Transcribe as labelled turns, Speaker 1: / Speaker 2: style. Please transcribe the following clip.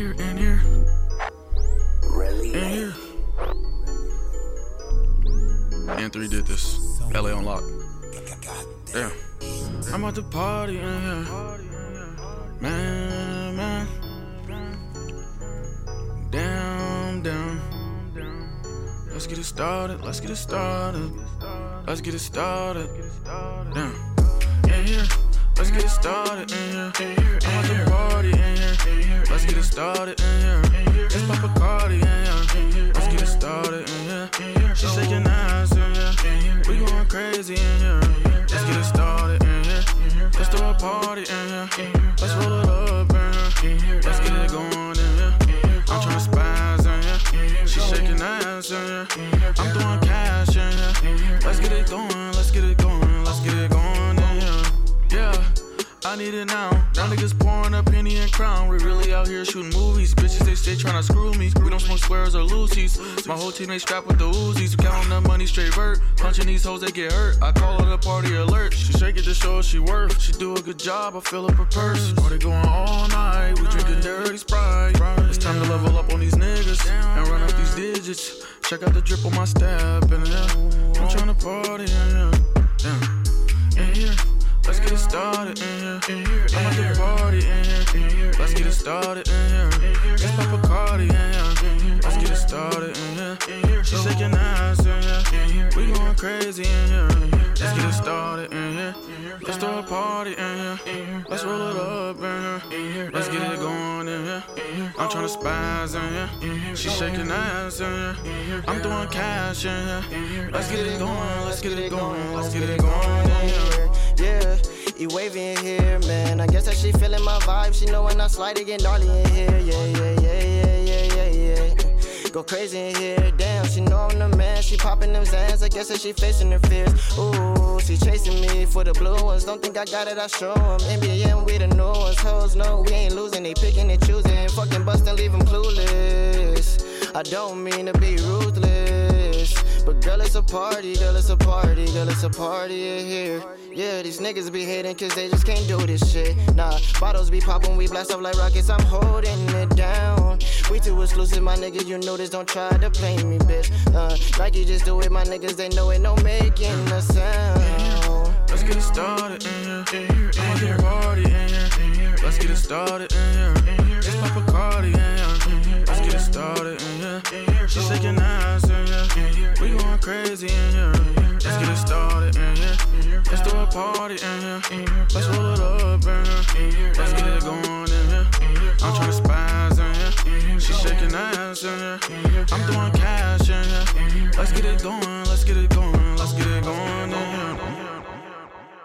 Speaker 1: here, in here. Really? In here. and three did this. LA unlocked. lock. Damn. I'm at the party in here. Man, man. Down, down. Let's get it started. Let's get it started. Let's get it started. Damn. In here. Let's get it started in here. I'm at the party in here. Let's get it started in here. It's Papa Cardi in here. Let's get it started in here. She shaking ass in here. We going crazy in here. Let's get it started in here. Let's throw a party in here. Let's roll it up in here. Let's get it going in here. I'm tryna spaz in here. She shaking ass in here. I'm throwing cash in here. Let's it going. Let's get it going. I need it now. Now niggas pouring up Henny and Crown. We really out here shooting movies. Bitches, they stay trying to screw me. We don't smoke squares or Lucy's. My whole team, they strapped with the Uzis. Counting the money straight vert. Punching these hoes, they get hurt. I call her the party alert. She shake it to show she worth. She do a good job, I fill up her purse. Party going all night. We drinking dirty Sprite. It's time to level up on these niggas and run up these digits. Check out the drip on my step. And yeah, I'm tryna party. Yeah, yeah. In. Let's started in here. I'm at the party in here. Let's get it started in here. It's Papa Cardi in here. Let's get it started in here. She shaking ass in here. We going crazy in here. Let's get it started in here. Let's throw a party in here. Let's roll it up in here. Let's get it going in here. I'm tryna spaz in here. She shaking ass in here. I'm throwing cash in here. Let's get it going. Let's get it going. Let's get it going in here.
Speaker 2: Yeah, he waving in here, man. I guess that she feeling my vibe. She know when I slide get gnarly in here. Yeah, yeah, yeah, yeah, yeah, yeah, yeah. Go crazy in here, damn. She know I'm the man. She popping them Zans. I guess that she facing her fears. Ooh, she chasing me for the blue ones. Don't think I got it, I show 'em. NBA, we the new ones. Hoes know we ain't losing. They picking and choosing. Fucking bustin', leave 'em clueless. I don't mean to be ruthless. A party, girl, it's a party, girl, it's a party in here. Yeah, these niggas be hating cause they just can't do this shit. Nah, bottles be popping, we blast off like rockets, I'm holding it down. We too exclusive, my nigga, you know this, don't try to play me, bitch. Uh, like you just do it, my niggas, they know it, no making a sound.
Speaker 1: Let's get it started in here. I'm at the party in here. Let's get it started in here. Papa Cardi crazy in here. Let's get it started in here. Let's throw a party in here. Let's roll it up in here. Let's get it going in here. I'm tryna spaz in here. Shaking ass in here. I'm throwing cash in here. Let's get it going. Let's get it going.